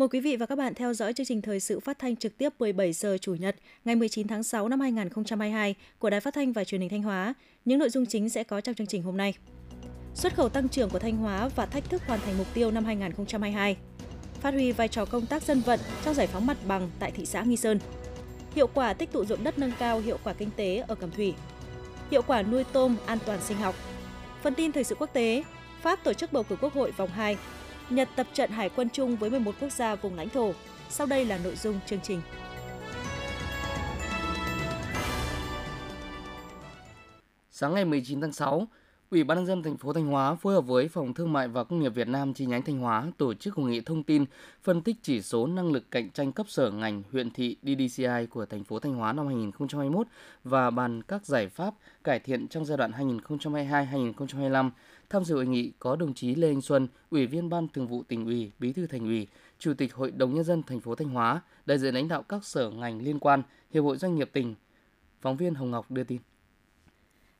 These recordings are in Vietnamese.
Mời quý vị và các bạn theo dõi chương trình thời sự phát thanh trực tiếp 17 giờ Chủ nhật ngày 19 tháng 6 năm 2022 của Đài Phát thanh và Truyền hình Thanh Hóa. Những nội dung chính sẽ có trong chương trình hôm nay. Xuất khẩu tăng trưởng của Thanh Hóa và thách thức hoàn thành mục tiêu năm 2022. Phát huy vai trò công tác dân vận trong giải phóng mặt bằng tại thị xã Nghi Sơn. Hiệu quả tích tụ ruộng đất nâng cao hiệu quả kinh tế ở Cẩm Thủy. Hiệu quả nuôi tôm an toàn sinh học. Phần tin thời sự quốc tế, Pháp tổ chức bầu cử quốc hội vòng 2. Nhật tập trận hải quân chung với 11 quốc gia vùng lãnh thổ. Sau đây là nội dung chương trình. Sáng ngày 19 tháng 6, Ủy ban nhân dân thành phố Thanh Hóa phối hợp với Phòng Thương mại và Công nghiệp Việt Nam chi nhánh Thanh Hóa tổ chức hội nghị thông tin phân tích chỉ số năng lực cạnh tranh cấp sở ngành huyện thị DDCI của thành phố Thanh Hóa năm 2021 và bàn các giải pháp cải thiện trong giai đoạn 2022-2025. Tham dự hội nghị có đồng chí Lê Anh Xuân, Ủy viên Ban Thường vụ tỉnh ủy, Bí thư Thành ủy, Chủ tịch Hội đồng nhân dân thành phố Thanh Hóa, đại diện lãnh đạo các sở ngành liên quan, Hiệp hội Doanh nghiệp tỉnh. Phóng viên Hồng Ngọc đưa tin.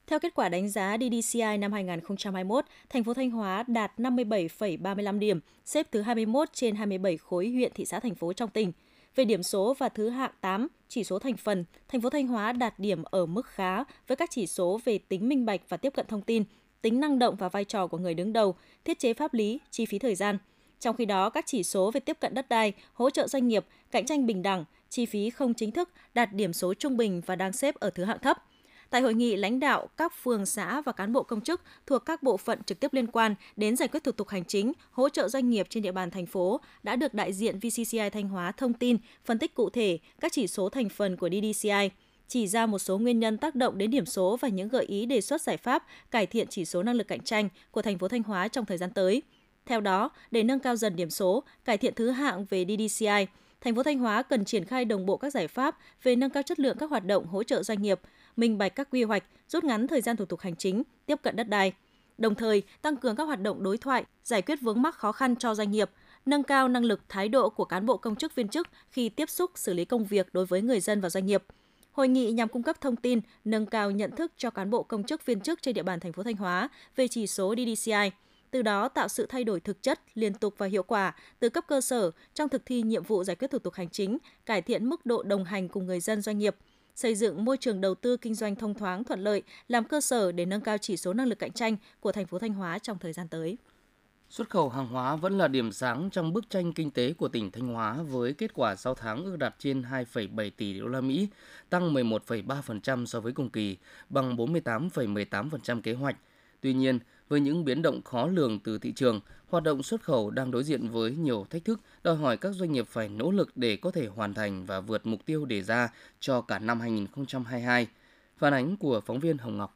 Theo kết quả đánh giá DDCI năm 2021, thành phố Thanh Hóa đạt 57,35 điểm, xếp thứ 21 trên 27 khối huyện thị xã thành phố trong tỉnh. Về điểm số và thứ hạng 8, chỉ số thành phần, thành phố Thanh Hóa đạt điểm ở mức khá với các chỉ số về tính minh bạch và tiếp cận thông tin, tính năng động và vai trò của người đứng đầu, thiết chế pháp lý, chi phí thời gian. Trong khi đó, các chỉ số về tiếp cận đất đai, hỗ trợ doanh nghiệp, cạnh tranh bình đẳng, chi phí không chính thức đạt điểm số trung bình và đang xếp ở thứ hạng thấp. Tại hội nghị, lãnh đạo các phường xã và cán bộ công chức thuộc các bộ phận trực tiếp liên quan đến giải quyết thủ tục hành chính, hỗ trợ doanh nghiệp trên địa bàn thành phố đã được đại diện VCCI Thanh Hóa thông tin, phân tích cụ thể các chỉ số thành phần của DDCI chỉ ra một số nguyên nhân tác động đến điểm số và những gợi ý đề xuất giải pháp cải thiện chỉ số năng lực cạnh tranh của thành phố Thanh Hóa trong thời gian tới. Theo đó, để nâng cao dần điểm số, cải thiện thứ hạng về DDCI, thành phố Thanh Hóa cần triển khai đồng bộ các giải pháp về nâng cao chất lượng các hoạt động hỗ trợ doanh nghiệp, minh bạch các quy hoạch, rút ngắn thời gian thủ tục hành chính, tiếp cận đất đai. Đồng thời, tăng cường các hoạt động đối thoại, giải quyết vướng mắc khó khăn cho doanh nghiệp, nâng cao năng lực thái độ của cán bộ công chức viên chức khi tiếp xúc xử lý công việc đối với người dân và doanh nghiệp. Hội nghị nhằm cung cấp thông tin, nâng cao nhận thức cho cán bộ công chức viên chức trên địa bàn thành phố Thanh Hóa về chỉ số DDCI, từ đó tạo sự thay đổi thực chất, liên tục và hiệu quả từ cấp cơ sở trong thực thi nhiệm vụ giải quyết thủ tục hành chính, cải thiện mức độ đồng hành cùng người dân doanh nghiệp, xây dựng môi trường đầu tư kinh doanh thông thoáng thuận lợi làm cơ sở để nâng cao chỉ số năng lực cạnh tranh của thành phố Thanh Hóa trong thời gian tới. Xuất khẩu hàng hóa vẫn là điểm sáng trong bức tranh kinh tế của tỉnh Thanh Hóa với kết quả 6 tháng ước đạt trên 2,7 tỷ đô la Mỹ, tăng 11,3% so với cùng kỳ, bằng 48,18% kế hoạch. Tuy nhiên, với những biến động khó lường từ thị trường, hoạt động xuất khẩu đang đối diện với nhiều thách thức, đòi hỏi các doanh nghiệp phải nỗ lực để có thể hoàn thành và vượt mục tiêu đề ra cho cả năm 2022. Phản ánh của phóng viên Hồng Ngọc.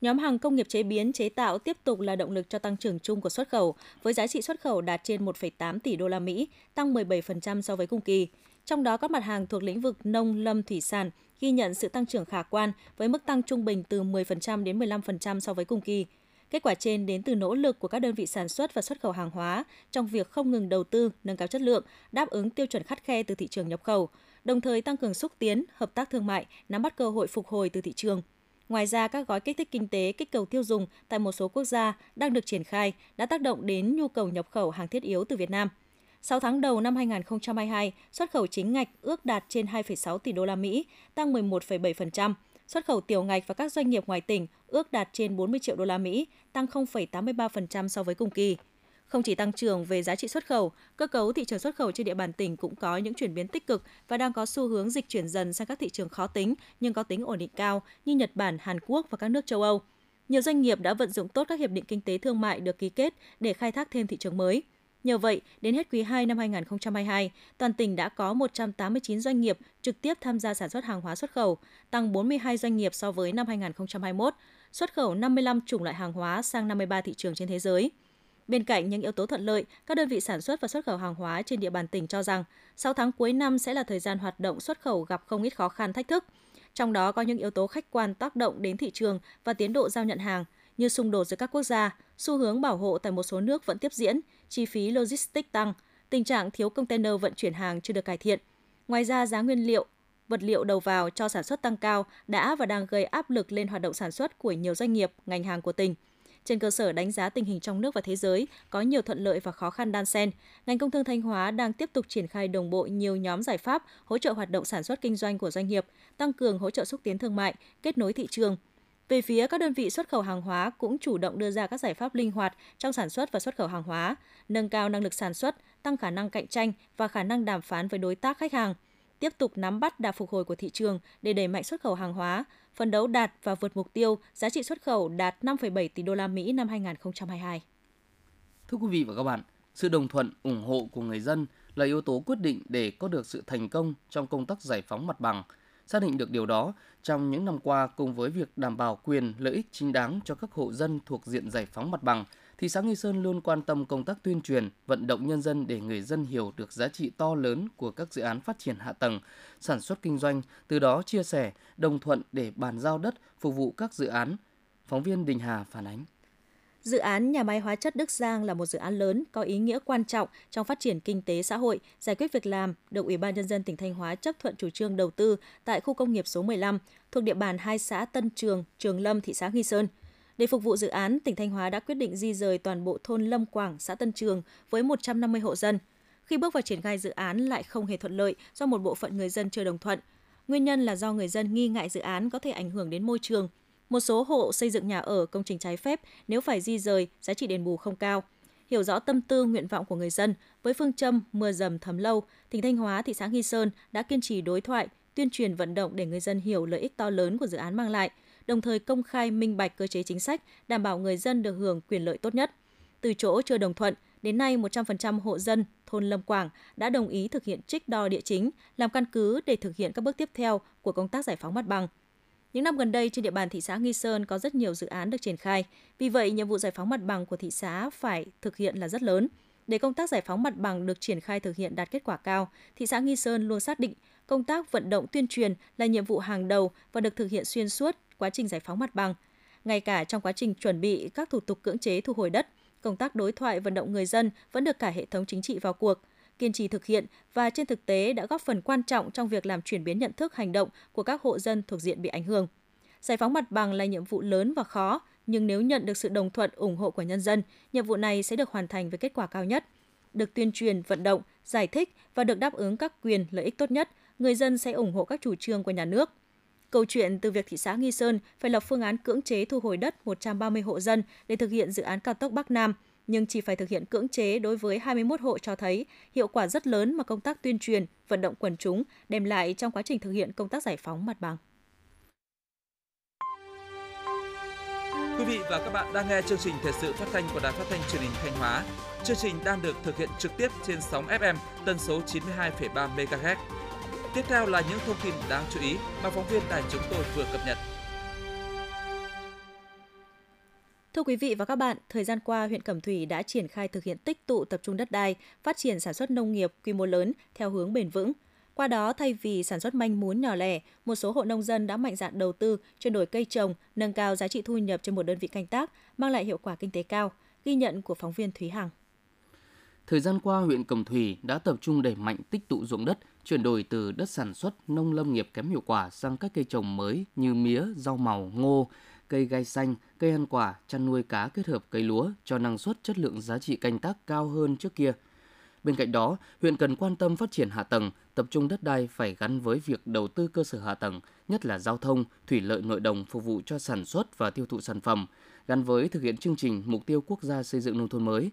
Nhóm hàng công nghiệp chế biến, chế tạo tiếp tục là động lực cho tăng trưởng chung của xuất khẩu, với giá trị xuất khẩu đạt trên 1,8 tỷ đô la Mỹ, tăng 17% so với cùng kỳ. Trong đó các mặt hàng thuộc lĩnh vực nông lâm thủy sản ghi nhận sự tăng trưởng khả quan với mức tăng trung bình từ 10% đến 15% so với cùng kỳ. Kết quả trên đến từ nỗ lực của các đơn vị sản xuất và xuất khẩu hàng hóa trong việc không ngừng đầu tư, nâng cao chất lượng, đáp ứng tiêu chuẩn khắt khe từ thị trường nhập khẩu, đồng thời tăng cường xúc tiến, hợp tác thương mại, nắm bắt cơ hội phục hồi từ thị trường. Ngoài ra, các gói kích thích kinh tế, kích cầu tiêu dùng tại một số quốc gia đang được triển khai đã tác động đến nhu cầu nhập khẩu hàng thiết yếu từ Việt Nam. 6 tháng đầu năm 2022, xuất khẩu chính ngạch ước đạt trên 2,6 tỷ đô la Mỹ, tăng 11,7%. Xuất khẩu tiểu ngạch và các doanh nghiệp ngoài tỉnh ước đạt trên 40 triệu đô la Mỹ, tăng 0,83% so với cùng kỳ. Không chỉ tăng trưởng về giá trị xuất khẩu, cơ cấu thị trường xuất khẩu trên địa bàn tỉnh cũng có những chuyển biến tích cực và đang có xu hướng dịch chuyển dần sang các thị trường khó tính nhưng có tính ổn định cao như Nhật Bản, Hàn Quốc và các nước châu Âu. Nhiều doanh nghiệp đã vận dụng tốt các hiệp định kinh tế thương mại được ký kết để khai thác thêm thị trường mới. Nhờ vậy, đến hết quý 2 năm 2022, toàn tỉnh đã có 189 doanh nghiệp trực tiếp tham gia sản xuất hàng hóa xuất khẩu, tăng 42 doanh nghiệp so với năm 2021, xuất khẩu 55 chủng loại hàng hóa sang 53 thị trường trên thế giới. Bên cạnh những yếu tố thuận lợi, các đơn vị sản xuất và xuất khẩu hàng hóa trên địa bàn tỉnh cho rằng 6 tháng cuối năm sẽ là thời gian hoạt động xuất khẩu gặp không ít khó khăn thách thức. Trong đó có những yếu tố khách quan tác động đến thị trường và tiến độ giao nhận hàng như xung đột giữa các quốc gia, xu hướng bảo hộ tại một số nước vẫn tiếp diễn, chi phí logistics tăng, tình trạng thiếu container vận chuyển hàng chưa được cải thiện. Ngoài ra, giá nguyên liệu, vật liệu đầu vào cho sản xuất tăng cao đã và đang gây áp lực lên hoạt động sản xuất của nhiều doanh nghiệp, ngành hàng của tỉnh – trên cơ sở đánh giá tình hình trong nước và thế giới, có nhiều thuận lợi và khó khăn đan xen, ngành công thương Thanh Hóa đang tiếp tục triển khai đồng bộ nhiều nhóm giải pháp hỗ trợ hoạt động sản xuất kinh doanh của doanh nghiệp, tăng cường hỗ trợ xúc tiến thương mại, kết nối thị trường, về phía các đơn vị xuất khẩu hàng hóa cũng chủ động đưa ra các giải pháp linh hoạt trong sản xuất và xuất khẩu hàng hóa, nâng cao năng lực sản xuất, tăng khả năng cạnh tranh và khả năng đàm phán với đối tác khách hàng, tiếp tục nắm bắt đà phục hồi của thị trường để đẩy mạnh xuất khẩu hàng hóa, phấn đấu đạt và vượt mục tiêu giá trị xuất khẩu đạt 5,7 tỷ đô la Mỹ năm 2022. Thưa quý vị và các bạn, sự đồng thuận, ủng hộ của người dân là yếu tố quyết định để có được sự thành công trong công tác giải phóng mặt bằng – Xác định được điều đó, trong những năm qua cùng với việc đảm bảo quyền lợi ích chính đáng cho các hộ dân thuộc diện giải phóng mặt bằng, thị xã Nghi Sơn luôn quan tâm công tác tuyên truyền, vận động nhân dân để người dân hiểu được giá trị to lớn của các dự án phát triển hạ tầng, sản xuất kinh doanh, từ đó chia sẻ, đồng thuận để bàn giao đất phục vụ các dự án. Phóng viên Đình Hà phản ánh. Dự án nhà máy hóa chất Đức Giang là một dự án lớn có ý nghĩa quan trọng trong phát triển kinh tế xã hội, giải quyết việc làm, được Ủy ban nhân dân tỉnh Thanh Hóa chấp thuận chủ trương đầu tư tại khu công nghiệp số 15 thuộc địa bàn hai xã Tân Trường, Trường Lâm, thị xã Nghi Sơn. Để phục vụ dự án, tỉnh Thanh Hóa đã quyết định di rời toàn bộ thôn Lâm Quảng, xã Tân Trường với 150 hộ dân. Khi bước vào triển khai dự án lại không hề thuận lợi do một bộ phận người dân chưa đồng thuận. Nguyên nhân là do người dân nghi ngại dự án có thể ảnh hưởng đến môi trường, một số hộ xây dựng nhà ở công trình trái phép nếu phải di rời, giá trị đền bù không cao. Hiểu rõ tâm tư nguyện vọng của người dân, với phương châm mưa dầm thấm lâu, tỉnh Thanh Hóa, thị xã Nghi Sơn đã kiên trì đối thoại, tuyên truyền vận động để người dân hiểu lợi ích to lớn của dự án mang lại, đồng thời công khai minh bạch cơ chế chính sách, đảm bảo người dân được hưởng quyền lợi tốt nhất. Từ chỗ chưa đồng thuận, đến nay 100% hộ dân thôn Lâm Quảng đã đồng ý thực hiện trích đo địa chính, làm căn cứ để thực hiện các bước tiếp theo của công tác giải phóng mặt bằng – những năm gần đây trên địa bàn thị xã Nghi Sơn có rất nhiều dự án được triển khai, vì vậy nhiệm vụ giải phóng mặt bằng của thị xã phải thực hiện là rất lớn. Để công tác giải phóng mặt bằng được triển khai thực hiện đạt kết quả cao, thị xã Nghi Sơn luôn xác định công tác vận động tuyên truyền là nhiệm vụ hàng đầu và được thực hiện xuyên suốt quá trình giải phóng mặt bằng. Ngay cả trong quá trình chuẩn bị các thủ tục cưỡng chế thu hồi đất, công tác đối thoại vận động người dân vẫn được cả hệ thống chính trị vào cuộc – kiên trì thực hiện và trên thực tế đã góp phần quan trọng trong việc làm chuyển biến nhận thức hành động của các hộ dân thuộc diện bị ảnh hưởng. Giải phóng mặt bằng là nhiệm vụ lớn và khó, nhưng nếu nhận được sự đồng thuận ủng hộ của nhân dân, nhiệm vụ này sẽ được hoàn thành với kết quả cao nhất. Được tuyên truyền, vận động, giải thích và được đáp ứng các quyền lợi ích tốt nhất, người dân sẽ ủng hộ các chủ trương của nhà nước. Câu chuyện từ việc thị xã Nghi Sơn phải lập phương án cưỡng chế thu hồi đất 130 hộ dân để thực hiện dự án cao tốc Bắc Nam – nhưng chỉ phải thực hiện cưỡng chế đối với 21 hộ cho thấy hiệu quả rất lớn mà công tác tuyên truyền, vận động quần chúng đem lại trong quá trình thực hiện công tác giải phóng mặt bằng. Quý vị và các bạn đang nghe chương trình thời sự phát thanh của Đài Phát thanh Truyền hình Thanh Hóa. Chương trình đang được thực hiện trực tiếp trên sóng FM tần số 92,3 MHz. Tiếp theo là những thông tin đáng chú ý mà phóng viên đài chúng tôi vừa cập nhật. Thưa quý vị và các bạn, thời gian qua, huyện Cẩm Thủy đã triển khai thực hiện tích tụ tập trung đất đai, phát triển sản xuất nông nghiệp quy mô lớn theo hướng bền vững. Qua đó, thay vì sản xuất manh mún nhỏ lẻ, một số hộ nông dân đã mạnh dạn đầu tư, chuyển đổi cây trồng, nâng cao giá trị thu nhập trên một đơn vị canh tác, mang lại hiệu quả kinh tế cao. Ghi nhận của phóng viên Thúy Hằng. Thời gian qua, huyện Cẩm Thủy đã tập trung đẩy mạnh tích tụ ruộng đất, chuyển đổi từ đất sản xuất nông lâm nghiệp kém hiệu quả sang các cây trồng mới như mía, rau màu, ngô, cây gai xanh, cây ăn quả, chăn nuôi cá kết hợp cây lúa cho năng suất chất lượng giá trị canh tác cao hơn trước kia. Bên cạnh đó, huyện cần quan tâm phát triển hạ tầng, tập trung đất đai phải gắn với việc đầu tư cơ sở hạ tầng, nhất là giao thông, thủy lợi nội đồng phục vụ cho sản xuất và tiêu thụ sản phẩm, gắn với thực hiện chương trình mục tiêu quốc gia xây dựng nông thôn mới.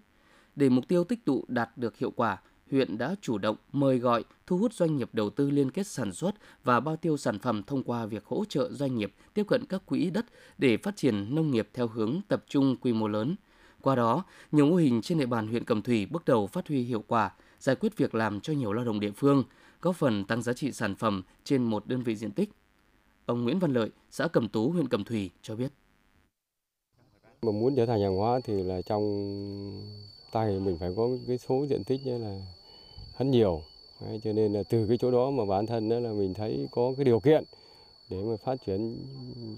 Để mục tiêu tích tụ đạt được hiệu quả, huyện đã chủ động mời gọi, thu hút doanh nghiệp đầu tư liên kết sản xuất và bao tiêu sản phẩm thông qua việc hỗ trợ doanh nghiệp tiếp cận các quỹ đất để phát triển nông nghiệp theo hướng tập trung quy mô lớn. Qua đó, nhiều mô hình trên địa bàn huyện Cẩm Thủy bước đầu phát huy hiệu quả, giải quyết việc làm cho nhiều lao động địa phương, góp phần tăng giá trị sản phẩm trên một đơn vị diện tích. Ông Nguyễn Văn Lợi, xã Cẩm Tú, huyện Cẩm Thủy cho biết. Mà muốn trở thành hàng hóa thì là trong tay mình phải có cái số diện tích như là rất nhiều Đấy, cho nên là từ cái chỗ đó mà bản thân đó là mình thấy có cái điều kiện để mà phát triển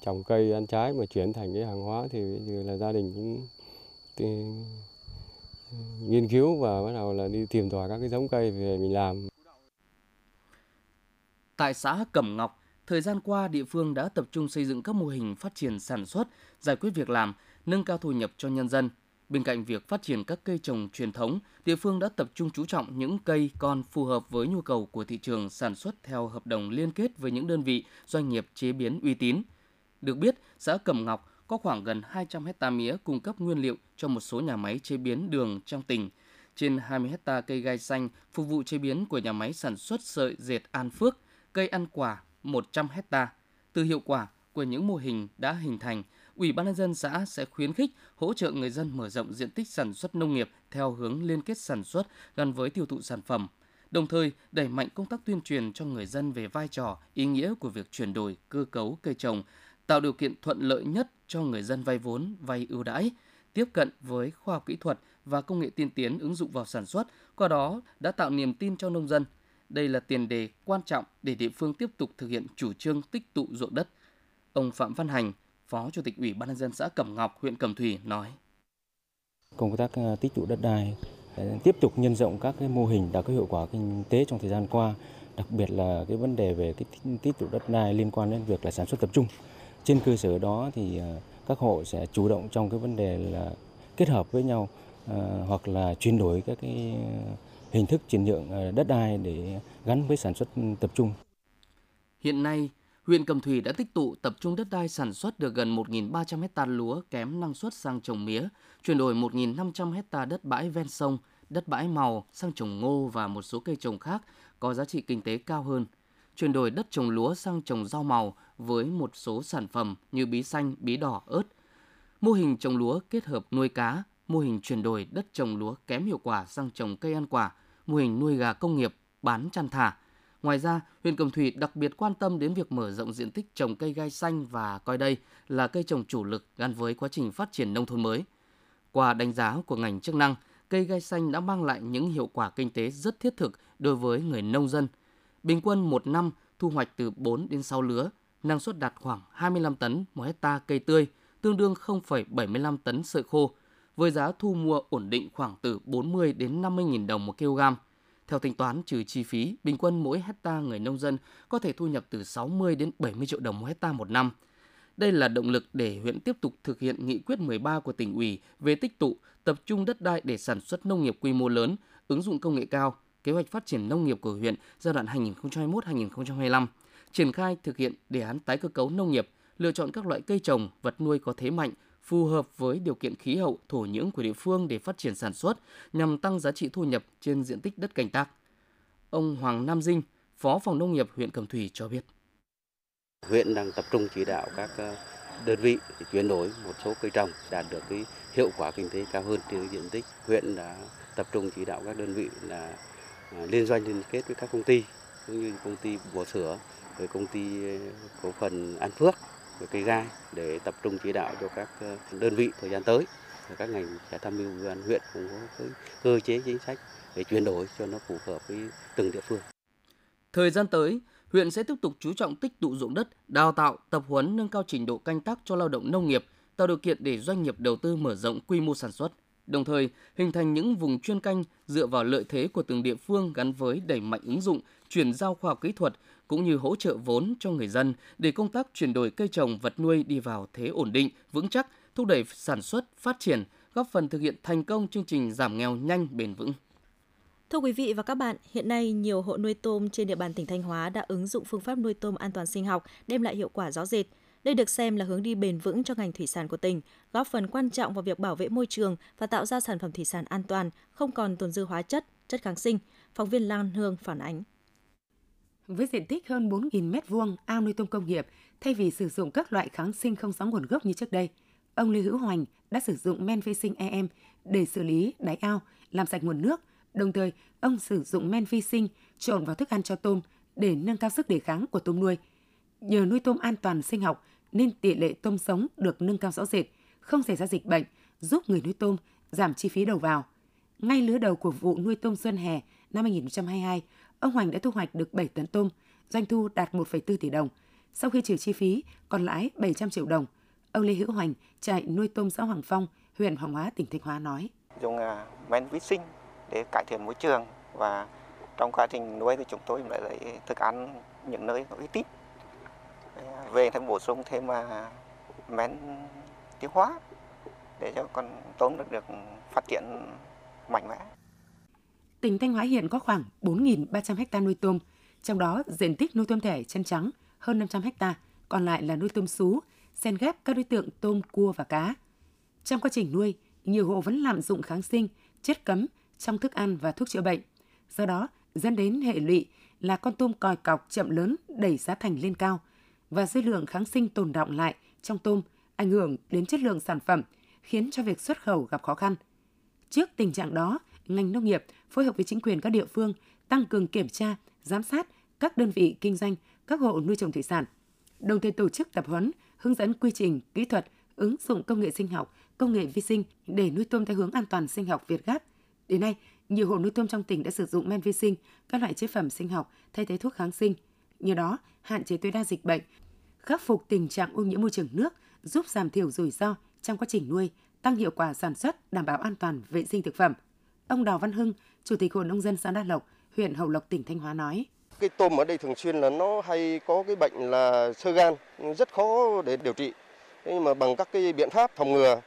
trồng cây ăn trái mà chuyển thành cái hàng hóa thì là gia đình cũng nghiên cứu và bắt đầu là đi tìm tòi các cái giống cây về mình làm. Tại xã Cẩm Ngọc, thời gian qua địa phương đã tập trung xây dựng các mô hình phát triển sản xuất, giải quyết việc làm, nâng cao thu nhập cho nhân dân. Bên cạnh việc phát triển các cây trồng truyền thống, địa phương đã tập trung chú trọng những cây con phù hợp với nhu cầu của thị trường sản xuất theo hợp đồng liên kết với những đơn vị, doanh nghiệp chế biến uy tín. Được biết, xã Cẩm Ngọc có khoảng gần 200 hecta mía cung cấp nguyên liệu cho một số nhà máy chế biến đường trong tỉnh. Trên 20 hecta cây gai xanh phục vụ chế biến của nhà máy sản xuất sợi dệt An Phước, cây ăn quả 100 hecta. Từ hiệu quả của những mô hình đã hình thành, Ủy ban nhân dân xã sẽ khuyến khích hỗ trợ người dân mở rộng diện tích sản xuất nông nghiệp theo hướng liên kết sản xuất gắn với tiêu thụ sản phẩm. Đồng thời, đẩy mạnh công tác tuyên truyền cho người dân về vai trò, ý nghĩa của việc chuyển đổi cơ cấu cây trồng, tạo điều kiện thuận lợi nhất cho người dân vay vốn, vay ưu đãi, tiếp cận với khoa học kỹ thuật và công nghệ tiên tiến ứng dụng vào sản xuất, qua đó đã tạo niềm tin cho nông dân. Đây là tiền đề quan trọng để địa phương tiếp tục thực hiện chủ trương tích tụ ruộng đất. Ông Phạm Văn Hành, Phó Chủ tịch Ủy ban nhân dân xã Cẩm Ngọc, huyện Cẩm Thủy nói: Công tác ờ, tích tụ đất đai ờ, tiếp tục nhân rộng các cái mô hình đạt có hiệu quả kinh tế trong thời gian qua, đặc biệt là cái vấn đề về cái tích tụ đất đai liên quan đến việc là sản xuất tập trung. Trên cơ sở đó thì ờ, các hộ sẽ chủ động trong cái vấn đề là kết hợp với nhau hoặc là chuyển đổi các cái hình thức chuyển nhượng đất đai để gắn với sản xuất tập trung. Hiện nay, huyện Cẩm Thủy đã tích tụ tập trung đất đai sản xuất được gần 1.300 hecta lúa kém năng suất sang trồng mía, chuyển đổi 1.500 hecta đất bãi ven sông, đất bãi màu sang trồng ngô và một số cây trồng khác có giá trị kinh tế cao hơn. Chuyển đổi đất trồng lúa sang trồng rau màu với một số sản phẩm như bí xanh, bí đỏ, ớt. Mô hình trồng lúa kết hợp nuôi cá, mô hình chuyển đổi đất trồng lúa kém hiệu quả sang trồng cây ăn quả, mô hình nuôi gà công nghiệp, bán chăn thả – Ngoài ra, huyện Cẩm Thủy đặc biệt quan tâm đến việc mở rộng diện tích trồng cây gai xanh và coi đây là cây trồng chủ lực gắn với quá trình phát triển nông thôn mới. Qua đánh giá của ngành chức năng, cây gai xanh đã mang lại những hiệu quả kinh tế rất thiết thực đối với người nông dân. Bình quân một năm thu hoạch từ 4 đến 6 lứa, năng suất đạt khoảng 25 tấn một hecta cây tươi, tương đương 0,75 tấn sợi khô, với giá thu mua ổn định khoảng từ 40 đến 50 nghìn đồng một kg theo tính toán trừ chi phí, bình quân mỗi hecta người nông dân có thể thu nhập từ 60 đến 70 triệu đồng một hecta một năm. Đây là động lực để huyện tiếp tục thực hiện nghị quyết 13 của tỉnh ủy về tích tụ, tập trung đất đai để sản xuất nông nghiệp quy mô lớn, ứng dụng công nghệ cao, kế hoạch phát triển nông nghiệp của huyện giai đoạn 2021-2025, triển khai thực hiện đề án tái cơ cấu nông nghiệp, lựa chọn các loại cây trồng, vật nuôi có thế mạnh, phù hợp với điều kiện khí hậu, thổ nhưỡng của địa phương để phát triển sản xuất nhằm tăng giá trị thu nhập trên diện tích đất canh tác. Ông Hoàng Nam Dinh, Phó Phòng Nông nghiệp huyện Cẩm Thủy cho biết. Huyện đang tập trung chỉ đạo các ờ, đơn vị chuyển đổi một số cây trồng đạt được cái hiệu quả kinh tế cao hơn trên diện tích. Huyện đã tập trung chỉ đạo các đơn vị là ờ, liên doanh liên kết với các công ty cũng như công ty bò sữa, với công ty ờ, cổ phần An Phước cây gai để tập trung chỉ đạo cho các ờ, đơn vị thời gian tới. Các ngành sẽ tham mưu với ban huyện cũng có cái cơ chế chính sách để chuyển đổi cho nó phù hợp với từng địa phương. Thời gian tới, huyện sẽ tiếp tục chú trọng tích tụ dụng đất, đào tạo, tập huấn nâng cao trình độ canh tác cho lao động nông nghiệp, tạo điều kiện để doanh nghiệp đầu tư mở rộng quy mô sản xuất. Đồng thời, hình thành những vùng chuyên canh dựa vào lợi thế của từng địa phương gắn với đẩy mạnh ứng dụng, chuyển giao khoa học kỹ thuật, cũng như hỗ trợ vốn cho người dân để công tác chuyển đổi cây trồng vật nuôi đi vào thế ổn định, vững chắc, thúc đẩy sản xuất, phát triển, góp phần thực hiện thành công chương trình giảm nghèo nhanh bền vững. Thưa quý vị và các bạn, hiện nay nhiều hộ nuôi tôm trên địa bàn tỉnh Thanh Hóa đã ứng dụng phương pháp nuôi tôm an toàn sinh học, đem lại hiệu quả rõ rệt. Đây được xem là hướng đi bền vững cho ngành thủy sản của tỉnh, góp phần quan trọng vào việc bảo vệ môi trường và tạo ra sản phẩm thủy sản an toàn, không còn tồn dư hóa chất, chất kháng sinh. Phóng viên Lan Hương phản ánh. Với diện tích hơn 4.000 m2 ao nuôi tôm công nghiệp, thay vì sử dụng các loại kháng sinh không rõ nguồn gốc như trước đây, ông Lê Hữu Hoành đã sử dụng men vi sinh EM để xử lý đáy ao, làm sạch nguồn nước. Đồng thời, ông sử dụng men vi sinh trộn vào thức ăn cho tôm để nâng cao sức đề kháng của tôm nuôi. Nhờ nuôi tôm an toàn sinh học nên tỷ lệ tôm sống được nâng cao rõ rệt, không xảy ra dịch bệnh, giúp người nuôi tôm giảm chi phí đầu vào. Ngay lứa đầu của vụ nuôi tôm xuân hè năm 2022, ông Hoành đã thu hoạch được 7 tấn tôm, doanh thu đạt 1,4 tỷ đồng. Sau khi trừ chi phí, còn lãi 700 triệu đồng. Ông Lê Hữu Hoành, trại nuôi tôm xã Hoàng Phong, huyện Hoàng Hóa, tỉnh Thanh Hóa nói. Dùng à, men vi sinh để cải thiện môi trường và trong quá trình nuôi thì chúng tôi lại lấy thức ăn những nơi có ít ít. À, về thêm bổ sung thêm mà men tiêu hóa để cho con tôm được được phát triển mạnh mẽ. Tỉnh Thanh Hóa hiện có khoảng 4.300 ha nuôi tôm, trong đó diện tích nuôi tôm thẻ chân trắng hơn 500 ha, còn lại là nuôi tôm sú, xen ghép các đối tượng tôm, cua và cá. Trong quá trình nuôi, nhiều hộ vẫn lạm dụng kháng sinh, chất cấm trong thức ăn và thuốc chữa bệnh. Do đó, dẫn đến hệ lụy là con tôm còi cọc chậm lớn đẩy giá thành lên cao và dư lượng kháng sinh tồn động lại trong tôm ảnh hưởng đến chất lượng sản phẩm, khiến cho việc xuất khẩu gặp khó khăn. Trước tình trạng đó, ngành nông nghiệp phối hợp với chính quyền các địa phương tăng cường kiểm tra, giám sát các đơn vị kinh doanh, các hộ nuôi trồng thủy sản, đồng thời tổ chức tập huấn, hướng dẫn quy trình, kỹ thuật, ứng dụng công nghệ sinh học, công nghệ vi sinh để nuôi tôm theo hướng an toàn sinh học Việt Gáp. Đến nay, nhiều hộ nuôi tôm trong tỉnh đã sử dụng men vi sinh, các loại chế phẩm sinh học thay thế thuốc kháng sinh. Nhờ đó, hạn chế tối đa dịch bệnh, khắc phục tình trạng ô nhiễm môi trường nước, giúp giảm thiểu rủi ro trong quá trình nuôi, tăng hiệu quả sản xuất, đảm bảo an toàn vệ sinh thực phẩm. Ông Đào Văn Hưng, Chủ tịch Hội nông dân xã Đa Lộc, huyện Hậu Lộc, tỉnh Thanh Hóa nói: Cái tôm ở đây thường xuyên là nó hay có cái bệnh là sơ gan, rất khó để điều trị. Nhưng mà bằng các cái biện pháp phòng ngừa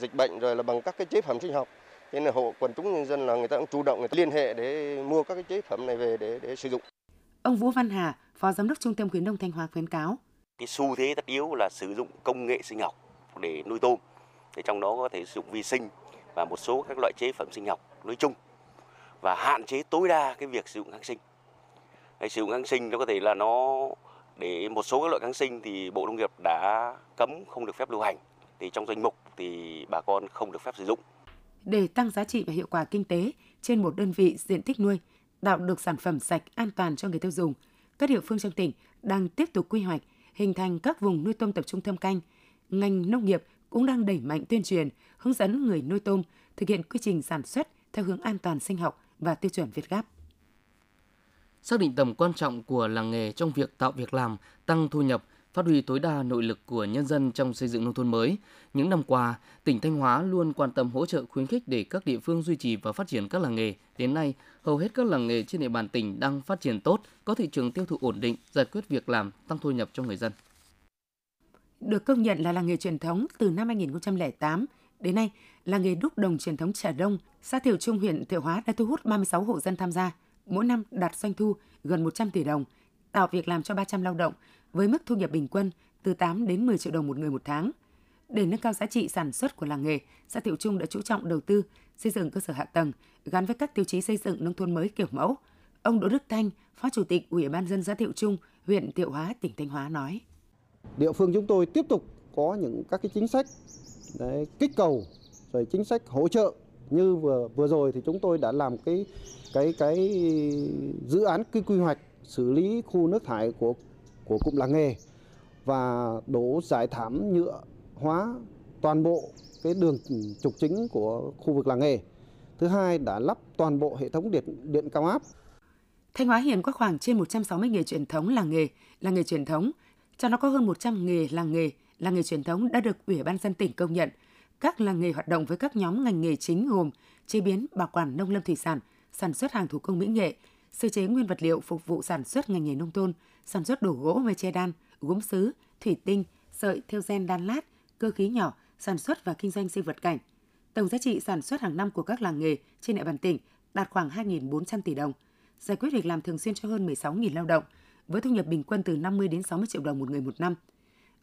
dịch bệnh rồi là bằng các cái chế phẩm sinh học nên là hộ quần chúng nhân dân là người ta cũng chủ động người ta liên hệ để mua các cái chế phẩm này về để để sử dụng. Ông Vũ Văn Hà, Phó Giám đốc Trung tâm khuyến nông Thanh Hóa khuyến cáo. Cái xu thế tất yếu là sử dụng công nghệ sinh học để nuôi tôm. Thì trong đó có thể sử dụng vi sinh và một số các loại chế phẩm sinh học nói chung và hạn chế tối đa cái việc sử dụng kháng sinh. Cái sử dụng kháng sinh nó có thể là nó để một số các loại kháng sinh thì Bộ Nông nghiệp đã cấm không được phép lưu hành. Thì trong danh mục thì bà con không được phép sử dụng để tăng giá trị và hiệu quả kinh tế trên một đơn vị diện tích nuôi, tạo được sản phẩm sạch an toàn cho người tiêu dùng. Các địa phương trong tỉnh đang tiếp tục quy hoạch, hình thành các vùng nuôi tôm tập trung thâm canh. Ngành nông nghiệp cũng đang đẩy mạnh tuyên truyền, hướng dẫn người nuôi tôm thực hiện quy trình sản xuất theo hướng an toàn sinh học và tiêu chuẩn Việt Gáp. Xác định tầm quan trọng của làng nghề trong việc tạo việc làm, tăng thu nhập, phát huy tối đa nội lực của nhân dân trong xây dựng nông thôn mới. Những năm qua, tỉnh Thanh Hóa luôn quan tâm hỗ trợ khuyến khích để các địa phương duy trì và phát triển các làng nghề. Đến nay, hầu hết các làng nghề trên địa bàn tỉnh đang phát triển tốt, có thị trường tiêu thụ ổn định, giải quyết việc làm, tăng thu nhập cho người dân. Được công nhận là làng nghề truyền thống từ năm 2008 đến nay, làng nghề đúc đồng truyền thống Trà Đông, xã Thiệu Trung huyện Thiệu Hóa đã thu hút 36 hộ dân tham gia, mỗi năm đạt doanh thu gần 100 tỷ đồng, tạo việc làm cho 300 lao động, với mức thu nhập bình quân từ 8 đến 10 triệu đồng một người một tháng. Để nâng cao giá trị sản xuất của làng nghề, xã Thiệu Trung đã chú trọng đầu tư xây dựng cơ sở hạ tầng gắn với các tiêu chí xây dựng nông thôn mới kiểu mẫu. Ông Đỗ Đức Thanh, Phó Chủ tịch Ủy ban dân xã Thiệu Trung, huyện Thiệu Hóa, tỉnh Thanh Hóa nói: Địa phương chúng tôi tiếp tục có những các cái chính sách đấy, kích cầu rồi chính sách hỗ trợ như vừa vừa rồi thì chúng tôi đã làm cái cái cái dự án cái quy hoạch xử lý khu nước thải của của cụm làng nghề và đổ giải thảm nhựa hóa toàn bộ cái đường trục chính của khu vực làng nghề. Thứ hai đã lắp toàn bộ hệ thống điện điện cao áp. Thanh Hóa hiện có khoảng trên 160 nghề truyền thống làng nghề, làng nghề truyền thống, trong đó có hơn 100 nghề làng nghề, làng nghề truyền thống đã được Ủy ban dân tỉnh công nhận. Các làng nghề hoạt động với các nhóm ngành nghề chính gồm chế biến, bảo quản nông lâm thủy sản, sản xuất hàng thủ công mỹ nghệ, sơ chế nguyên vật liệu phục vụ sản xuất ngành nghề nông thôn, sản xuất đồ gỗ mây che đan, gốm sứ, thủy tinh, sợi theo gen đan lát, cơ khí nhỏ, sản xuất và kinh doanh sinh vật cảnh. Tổng giá trị sản xuất hàng năm của các làng nghề trên địa bàn tỉnh đạt khoảng 2.400 tỷ đồng, giải quyết việc làm thường xuyên cho hơn 16.000 lao động, với thu nhập bình quân từ 50 đến 60 triệu đồng một người một năm.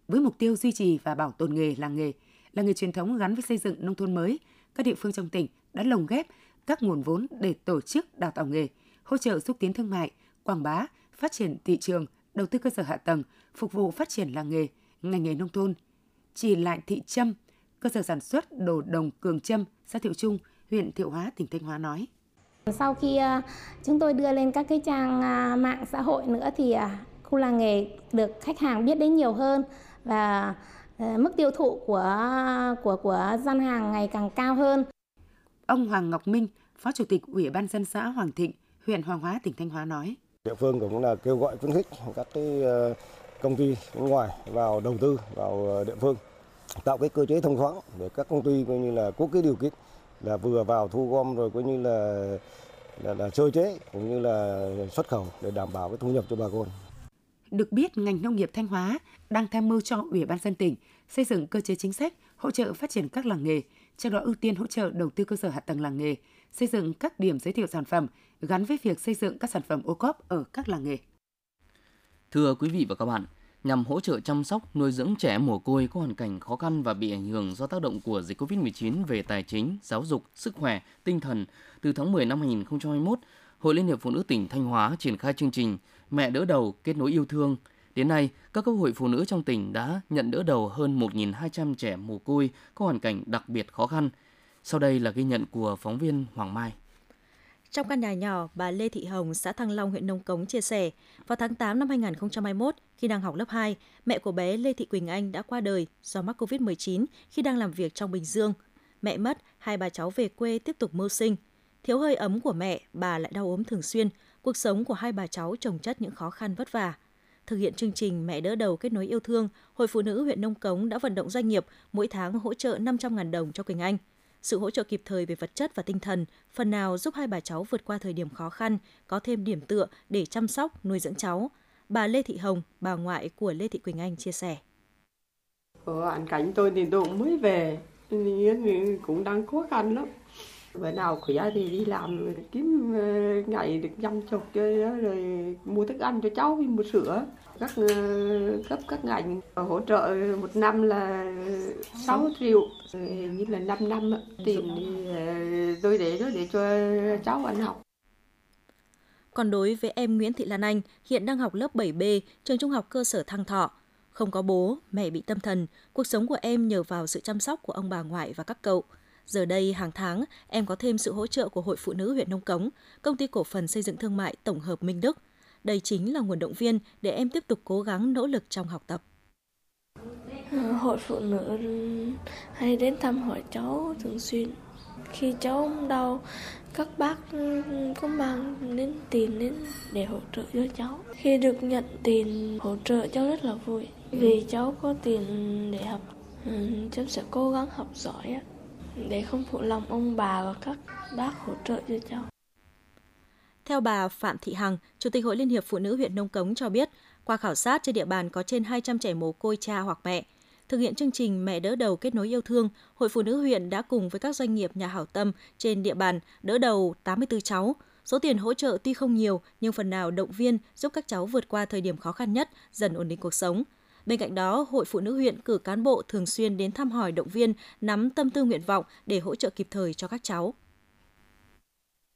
Với mục tiêu duy trì và bảo tồn nghề làng nghề, làng nghề truyền thống gắn với xây dựng nông thôn mới, các địa phương trong tỉnh đã lồng ghép các nguồn vốn để tổ chức đào tạo nghề, hỗ trợ xúc tiến thương mại, quảng bá, phát triển thị trường, đầu tư cơ sở hạ tầng, phục vụ phát triển làng nghề, ngành nghề nông thôn. Chỉ lại thị Trâm, cơ sở sản xuất đồ đồng Cường Trâm, xã Thiệu Trung, huyện Thiệu Hóa, tỉnh Thanh Hóa nói. Sau khi à, chúng tôi đưa lên các cái trang à, mạng xã hội nữa thì à, khu làng nghề được khách hàng biết đến nhiều hơn và mức tiêu thụ của của của gian hàng ngày càng cao hơn. Ông Hoàng Ngọc Minh, Phó Chủ tịch Ủy ban dân xã Hoàng Thịnh, huyện Hoàng Hóa, tỉnh Thanh Hóa nói. Địa phương cũng là kêu gọi khuyến khích các cái ờ, công ty nước ngoài vào đầu tư vào ờ, địa phương tạo cái cơ chế thông thoáng để các công ty coi như là có cái điều kiện là vừa vào thu gom rồi coi như là là, là sơ chế cũng như là xuất khẩu để đảm bảo cái thu nhập cho bà con. Được biết, ngành nông nghiệp Thanh Hóa đang tham mưu cho Ủy ban dân tỉnh xây dựng cơ chế chính sách hỗ trợ phát triển các làng nghề, trong đó ưu tiên hỗ trợ đầu tư cơ sở hạ tầng làng nghề, xây dựng các điểm giới thiệu sản phẩm gắn với việc xây dựng các sản phẩm ô cốp ở các làng nghề. Thưa quý vị và các bạn, nhằm hỗ trợ chăm sóc, nuôi dưỡng trẻ mồ côi có hoàn cảnh khó khăn và bị ảnh hưởng do tác động của dịch COVID-19 về tài chính, giáo dục, sức khỏe, tinh thần, từ tháng 10 năm 2021, Hội Liên hiệp Phụ nữ tỉnh Thanh Hóa triển khai chương trình Mẹ đỡ đầu kết nối yêu thương. Đến nay, các cấp hội phụ nữ trong tỉnh đã nhận đỡ đầu hơn 1.200 trẻ mồ côi có hoàn cảnh đặc biệt khó khăn. Sau đây là ghi nhận của phóng viên Hoàng Mai. Trong căn nhà nhỏ, bà Lê Thị Hồng, xã Thăng Long, huyện Nông Cống chia sẻ, vào tháng 8 năm 2021, khi đang học lớp 2, mẹ của bé Lê Thị Quỳnh Anh đã qua đời do mắc COVID-19 khi đang làm việc trong Bình Dương. Mẹ mất, hai bà cháu về quê tiếp tục mưu sinh. Thiếu hơi ấm của mẹ, bà lại đau ốm thường xuyên. Cuộc sống của hai bà cháu trồng chất những khó khăn vất vả. Thực hiện chương trình Mẹ đỡ đầu kết nối yêu thương, Hội Phụ nữ huyện Nông Cống đã vận động doanh nghiệp mỗi tháng hỗ trợ 500.000 đồng cho Quỳnh Anh – sự hỗ trợ kịp thời về vật chất và tinh thần, phần nào giúp hai bà cháu vượt qua thời điểm khó khăn, có thêm điểm tựa để chăm sóc, nuôi dưỡng cháu. Bà Lê Thị Hồng, bà ngoại của Lê Thị Quỳnh Anh chia sẻ. Hoàn cảnh tôi thì tôi cũng mới về, cũng đang khó khăn lắm. Bữa nào khỏe thì đi làm kiếm ờ, ngày được dăm chục rồi mua thức ăn cho cháu mua sữa các ờ, cấp các ngành hỗ trợ một năm là 6 triệu hình như là 5 năm tiền thì ờ, tôi để đó để cho cháu ăn học còn đối với em Nguyễn Thị Lan Anh, hiện đang học lớp 7B, trường trung học cơ sở Thăng Thọ. Không có bố, mẹ bị tâm thần, cuộc sống của em nhờ vào sự chăm sóc của ông bà ngoại và các cậu. Giờ đây, hàng tháng, em có thêm sự hỗ trợ của Hội Phụ nữ huyện Nông Cống, Công ty Cổ phần Xây dựng Thương mại Tổng hợp Minh Đức – đây chính là nguồn động viên để em tiếp tục cố gắng nỗ lực trong học tập. Ừ, Hội phụ nữ hay đến thăm hỏi cháu thường xuyên. Khi cháu đau, các bác có mang đến tiền đến để hỗ trợ cho cháu. Khi được nhận tiền hỗ trợ cháu rất là vui. Vì cháu có tiền để học, ừ, cháu sẽ cố gắng học giỏi để không phụ lòng ông bà và các bác hỗ trợ cho cháu. Theo bà Phạm Thị Hằng, Chủ tịch Hội Liên hiệp Phụ nữ huyện Nông Cống cho biết, qua khảo sát trên địa bàn có trên 200 trẻ mồ côi cha hoặc mẹ. Thực hiện chương trình Mẹ đỡ đầu kết nối yêu thương, Hội Phụ nữ huyện đã cùng với các doanh nghiệp nhà hảo tâm trên địa bàn đỡ đầu 84 cháu. Số tiền hỗ trợ tuy không nhiều nhưng phần nào động viên giúp các cháu vượt qua thời điểm khó khăn nhất, dần ổn định cuộc sống. Bên cạnh đó, Hội Phụ nữ huyện cử cán bộ thường xuyên đến thăm hỏi động viên, nắm tâm tư nguyện vọng để hỗ trợ kịp thời cho các cháu.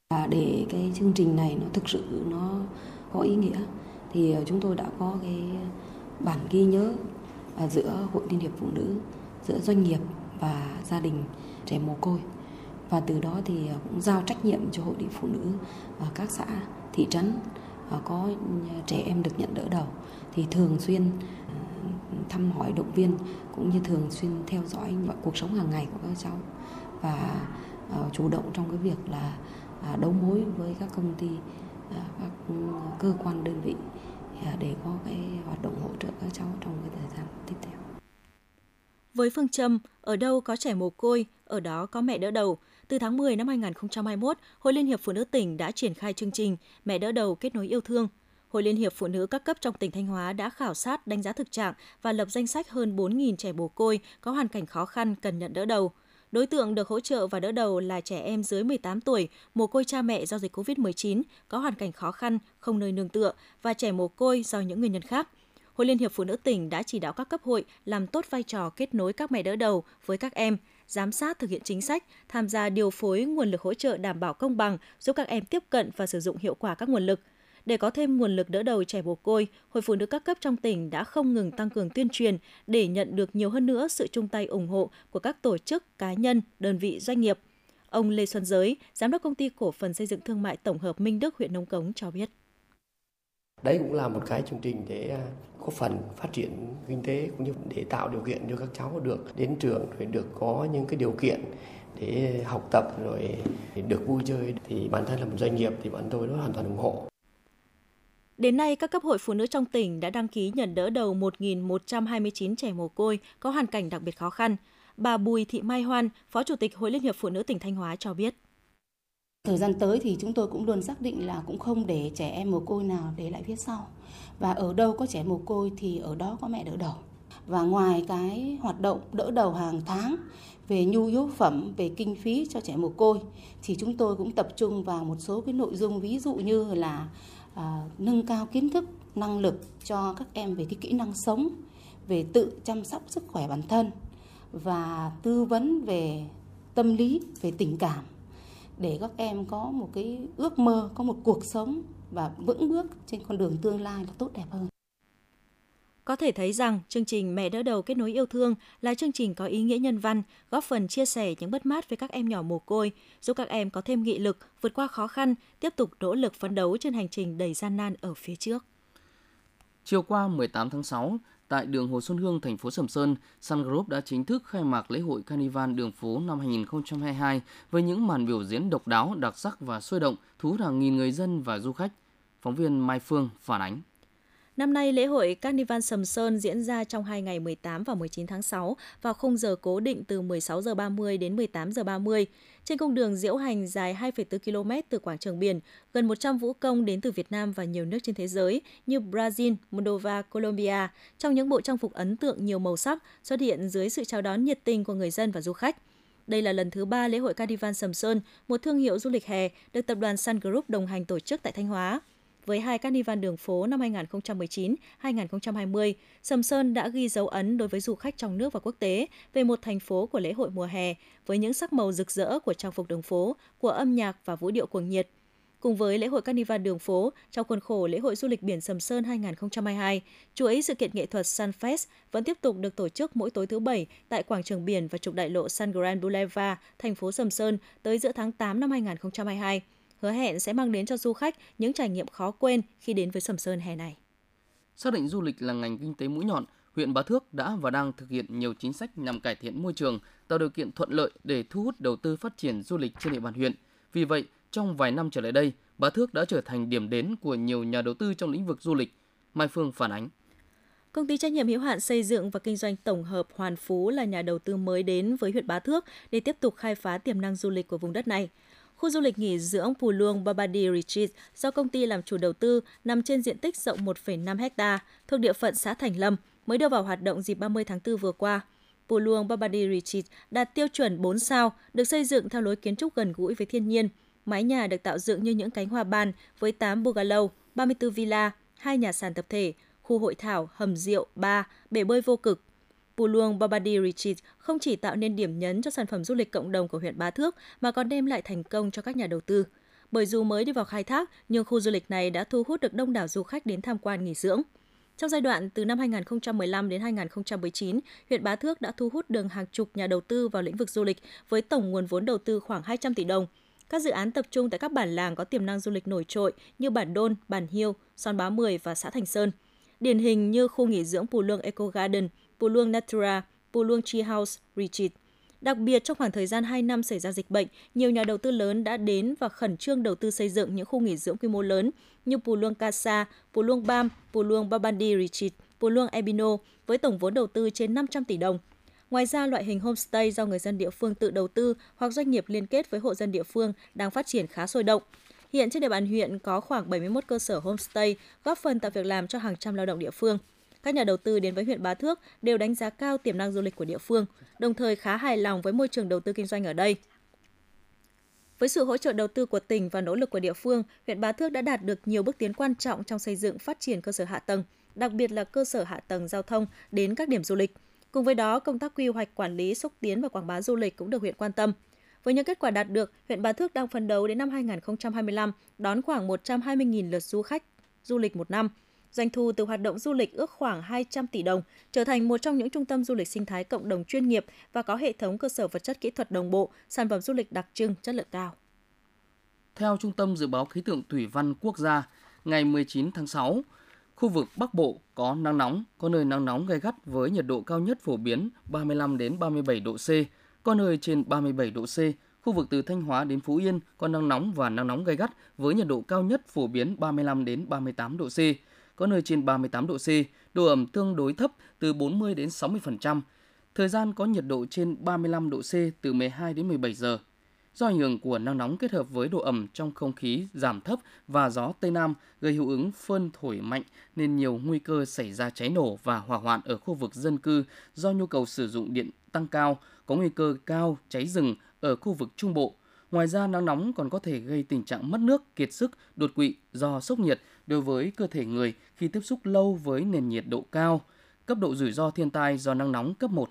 À, để cái chương trình này nó thực sự nó có ý nghĩa thì ờ, chúng tôi đã có cái bản ghi nhớ à, giữa Hội Liên hiệp Phụ nữ, giữa doanh nghiệp và gia đình trẻ mồ côi. Và từ đó thì ờ, cũng giao trách nhiệm cho Hội Liên Phụ nữ à, các xã, thị trấn có ừ, trẻ em được nhận đỡ đầu thì thường xuyên thăm hỏi động viên cũng như thường xuyên theo dõi cuộc sống hàng ngày của các cháu và ờ, chủ động trong cái việc là à, đấu mối với các công ty à, các cơ quan đơn vị à, để có cái hoạt động hỗ trợ các cháu trong cái thời gian tiếp theo. Với phương châm ở đâu có trẻ mồ côi, ở đó có mẹ đỡ đầu, từ tháng 10 năm 2021, Hội Liên hiệp Phụ nữ tỉnh đã triển khai chương trình Mẹ đỡ đầu kết nối yêu thương. Hội Liên hiệp Phụ nữ các cấp trong tỉnh Thanh Hóa đã khảo sát, đánh giá thực trạng và lập danh sách hơn 4.000 trẻ mồ côi có hoàn cảnh khó khăn cần nhận đỡ đầu – Đối tượng được hỗ trợ và đỡ đầu là trẻ em dưới 18 tuổi, mồ côi cha mẹ do dịch COVID-19, có hoàn cảnh khó khăn, không nơi nương tựa và trẻ mồ côi do những nguyên nhân khác. Hội Liên hiệp Phụ nữ tỉnh đã chỉ đạo các cấp hội làm tốt vai trò kết nối các mẹ đỡ đầu với các em, giám sát thực hiện chính sách, tham gia điều phối nguồn lực hỗ trợ đảm bảo công bằng, giúp các em tiếp cận và sử dụng hiệu quả các nguồn lực – để có thêm nguồn lực đỡ đầu trẻ mồ côi, Hội Phụ nữ các cấp trong tỉnh đã không ngừng tăng cường tuyên truyền để nhận được nhiều hơn nữa sự chung tay ủng hộ của các tổ chức, cá nhân, đơn vị doanh nghiệp. Ông Lê Xuân Giới, Giám đốc Công ty Cổ phần Xây dựng Thương mại Tổng hợp Minh Đức, huyện Nông Cống cho biết. Đấy cũng là một cái chương trình để à, có phần phát triển kinh tế cũng như để tạo điều kiện cho các cháu được đến trường rồi được có những cái điều kiện để học tập rồi được vui chơi thì bản thân là một doanh nghiệp thì bọn tôi nó hoàn toàn ủng hộ. Đến nay, các cấp hội phụ nữ trong tỉnh đã đăng ký nhận đỡ đầu 1.129 trẻ mồ côi có hoàn cảnh đặc biệt khó khăn. Bà Bùi Thị Mai Hoan, Phó Chủ tịch Hội Liên hiệp Phụ nữ tỉnh Thanh Hóa cho biết. Thời gian tới thì chúng tôi cũng luôn xác định là cũng không để trẻ em mồ côi nào để lại phía sau. Và ở đâu có trẻ mồ côi thì ở đó có mẹ đỡ đầu. Và ngoài cái hoạt động đỡ đầu hàng tháng về nhu yếu phẩm, về kinh phí cho trẻ mồ côi thì chúng tôi cũng tập trung vào một số cái nội dung ví dụ như là à, nâng cao kiến thức, năng lực cho các em về cái kỹ năng sống, về tự chăm sóc sức khỏe bản thân và tư vấn về tâm lý, về tình cảm để các em có một cái ước mơ, có một cuộc sống và vững bước trên con đường tương lai là tốt đẹp hơn. Có thể thấy rằng chương trình Mẹ đỡ đầu kết nối yêu thương là chương trình có ý nghĩa nhân văn, góp phần chia sẻ những mất mát với các em nhỏ mồ côi, giúp các em có thêm nghị lực, vượt qua khó khăn, tiếp tục nỗ lực phấn đấu trên hành trình đầy gian nan ở phía trước. Chiều qua 18 tháng 6, tại đường Hồ Xuân Hương, thành phố Sầm Sơn, Sun Group đã chính thức khai mạc lễ hội Carnival đường phố năm 2022 với những màn biểu diễn độc đáo, đặc sắc và sôi động, thu hút hàng nghìn người dân và du khách. Phóng viên Mai Phương phản ánh. Năm nay, lễ hội Carnival Sầm Sơn diễn ra trong hai ngày 18 và 19 tháng 6 vào khung giờ cố định từ 16 giờ 30 đến 18 giờ 30. Trên cung đường diễu hành dài 2,4 km từ quảng trường biển, gần 100 vũ công đến từ Việt Nam và nhiều nước trên thế giới như Brazil, Moldova, Colombia trong những bộ trang phục ấn tượng nhiều màu sắc xuất hiện dưới sự chào đón nhiệt tình của người dân và du khách. Đây là lần thứ ba lễ hội Carnival Sầm Sơn, một thương hiệu du lịch hè được tập đoàn Sun Group đồng hành tổ chức tại Thanh Hóa với hai Carnival đường phố năm 2019-2020, Sầm Sơn đã ghi dấu ấn đối với du khách trong nước và quốc tế về một thành phố của lễ hội mùa hè với những sắc màu rực rỡ của trang phục đường phố, của âm nhạc và vũ điệu cuồng nhiệt. Cùng với lễ hội Carnival đường phố, trong khuôn khổ lễ hội du lịch biển Sầm Sơn 2022, chuỗi sự kiện nghệ thuật Sunfest vẫn tiếp tục được tổ chức mỗi tối thứ Bảy tại quảng trường biển và trục đại lộ Sun Grand Boulevard, thành phố Sầm Sơn tới giữa tháng 8 năm 2022 hứa hẹn sẽ mang đến cho du khách những trải nghiệm khó quên khi đến với Sầm Sơn hè này. Xác định du lịch là ngành kinh tế mũi nhọn, huyện Bá Thước đã và đang thực hiện nhiều chính sách nhằm cải thiện môi trường, tạo điều kiện thuận lợi để thu hút đầu tư phát triển du lịch trên địa bàn huyện. Vì vậy, trong vài năm trở lại đây, Bá Thước đã trở thành điểm đến của nhiều nhà đầu tư trong lĩnh vực du lịch. Mai Phương phản ánh. Công ty trách nhiệm hữu hạn xây dựng và kinh doanh tổng hợp Hoàn Phú là nhà đầu tư mới đến với huyện Bá Thước để tiếp tục khai phá tiềm năng du lịch của vùng đất này. Khu du lịch nghỉ dưỡng Pù Luông Babadi Retreat do công ty làm chủ đầu tư nằm trên diện tích rộng 1,5 ha thuộc địa phận xã Thành Lâm mới đưa vào hoạt động dịp 30 tháng 4 vừa qua. Pù Luông Babadi Retreat đạt tiêu chuẩn 4 sao, được xây dựng theo lối kiến trúc gần gũi với thiên nhiên. Mái nhà được tạo dựng như những cánh hoa ban với 8 bungalow, 34 villa, hai nhà sàn tập thể, khu hội thảo, hầm rượu, bar, bể bơi vô cực, Puluong Babadi Retreat không chỉ tạo nên điểm nhấn cho sản phẩm du lịch cộng đồng của huyện Bá Thước mà còn đem lại thành công cho các nhà đầu tư. Bởi dù mới đi vào khai thác, nhưng khu du lịch này đã thu hút được đông đảo du khách đến tham quan nghỉ dưỡng. Trong giai đoạn từ năm 2015 đến 2019, huyện Bá Thước đã thu hút được hàng chục nhà đầu tư vào lĩnh vực du lịch với tổng nguồn vốn đầu tư khoảng 200 tỷ đồng. Các dự án tập trung tại các bản làng có tiềm năng du lịch nổi trội như Bản Đôn, Bản Hiêu, Son Bá Mười và xã Thành Sơn. Điển hình như khu nghỉ dưỡng Pù Lương Eco Garden, Puluang Natura, Puluang Tree House Retreat. Đặc biệt trong khoảng thời gian 2 năm xảy ra dịch bệnh, nhiều nhà đầu tư lớn đã đến và khẩn trương đầu tư xây dựng những khu nghỉ dưỡng quy mô lớn như Puluang Casa, Puluang Bam, Puluang Babandi Retreat, Puluang Ebino với tổng vốn đầu tư trên 500 tỷ đồng. Ngoài ra, loại hình homestay do người dân địa phương tự đầu tư hoặc doanh nghiệp liên kết với hộ dân địa phương đang phát triển khá sôi động. Hiện trên địa bàn huyện có khoảng 71 cơ sở homestay, góp phần tạo việc làm cho hàng trăm lao động địa phương. Các nhà đầu tư đến với huyện Bá Thước đều đánh giá cao tiềm năng du lịch của địa phương, đồng thời khá hài lòng với môi trường đầu tư kinh doanh ở đây. Với sự hỗ trợ đầu tư của tỉnh và nỗ lực của địa phương, huyện Bá Thước đã đạt được nhiều bước tiến quan trọng trong xây dựng phát triển cơ sở hạ tầng, đặc biệt là cơ sở hạ tầng giao thông đến các điểm du lịch. Cùng với đó, công tác quy hoạch quản lý, xúc tiến và quảng bá du lịch cũng được huyện quan tâm. Với những kết quả đạt được, huyện Bá Thước đang phấn đấu đến năm 2025 đón khoảng 120.000 lượt du khách du lịch một năm, Doanh thu từ hoạt động du lịch ước khoảng 200 tỷ đồng, trở thành một trong những trung tâm du lịch sinh thái cộng đồng chuyên nghiệp và có hệ thống cơ sở vật chất kỹ thuật đồng bộ, sản phẩm du lịch đặc trưng, chất lượng cao. Theo Trung tâm Dự báo Khí tượng Thủy văn Quốc gia, ngày 19 tháng 6, khu vực Bắc Bộ có nắng nóng, có nơi nắng nóng gay gắt với nhiệt độ cao nhất phổ biến 35 đến 37 độ C, có nơi trên 37 độ C. Khu vực từ Thanh Hóa đến Phú Yên có nắng nóng và nắng nóng gay gắt với nhiệt độ cao nhất phổ biến 35 đến 38 độ C có nơi trên 38 độ C, độ ẩm tương đối thấp từ 40 đến 60%. Thời gian có nhiệt độ trên 35 độ C từ 12 đến 17 giờ. Do ảnh hưởng của nắng nóng kết hợp với độ ẩm trong không khí giảm thấp và gió Tây Nam gây hiệu ứng phơn thổi mạnh nên nhiều nguy cơ xảy ra cháy nổ và hỏa hoạn ở khu vực dân cư do nhu cầu sử dụng điện tăng cao, có nguy cơ cao cháy rừng ở khu vực Trung Bộ. Ngoài ra, nắng nóng còn có thể gây tình trạng mất nước, kiệt sức, đột quỵ do sốc nhiệt đối với cơ thể người khi tiếp xúc lâu với nền nhiệt độ cao. Cấp độ rủi ro thiên tai do nắng nóng cấp 1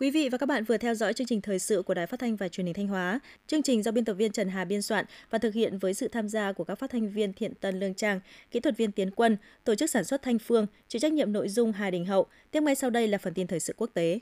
Quý vị và các bạn vừa theo dõi chương trình thời sự của Đài Phát thanh và Truyền hình Thanh Hóa. Chương trình do biên tập viên Trần Hà biên soạn và thực hiện với sự tham gia của các phát thanh viên Thiện Tân Lương Trang, kỹ thuật viên Tiến Quân, tổ chức sản xuất Thanh Phương, chịu trách nhiệm nội dung Hà Đình Hậu. Tiếp ngay sau đây là phần tin thời sự quốc tế.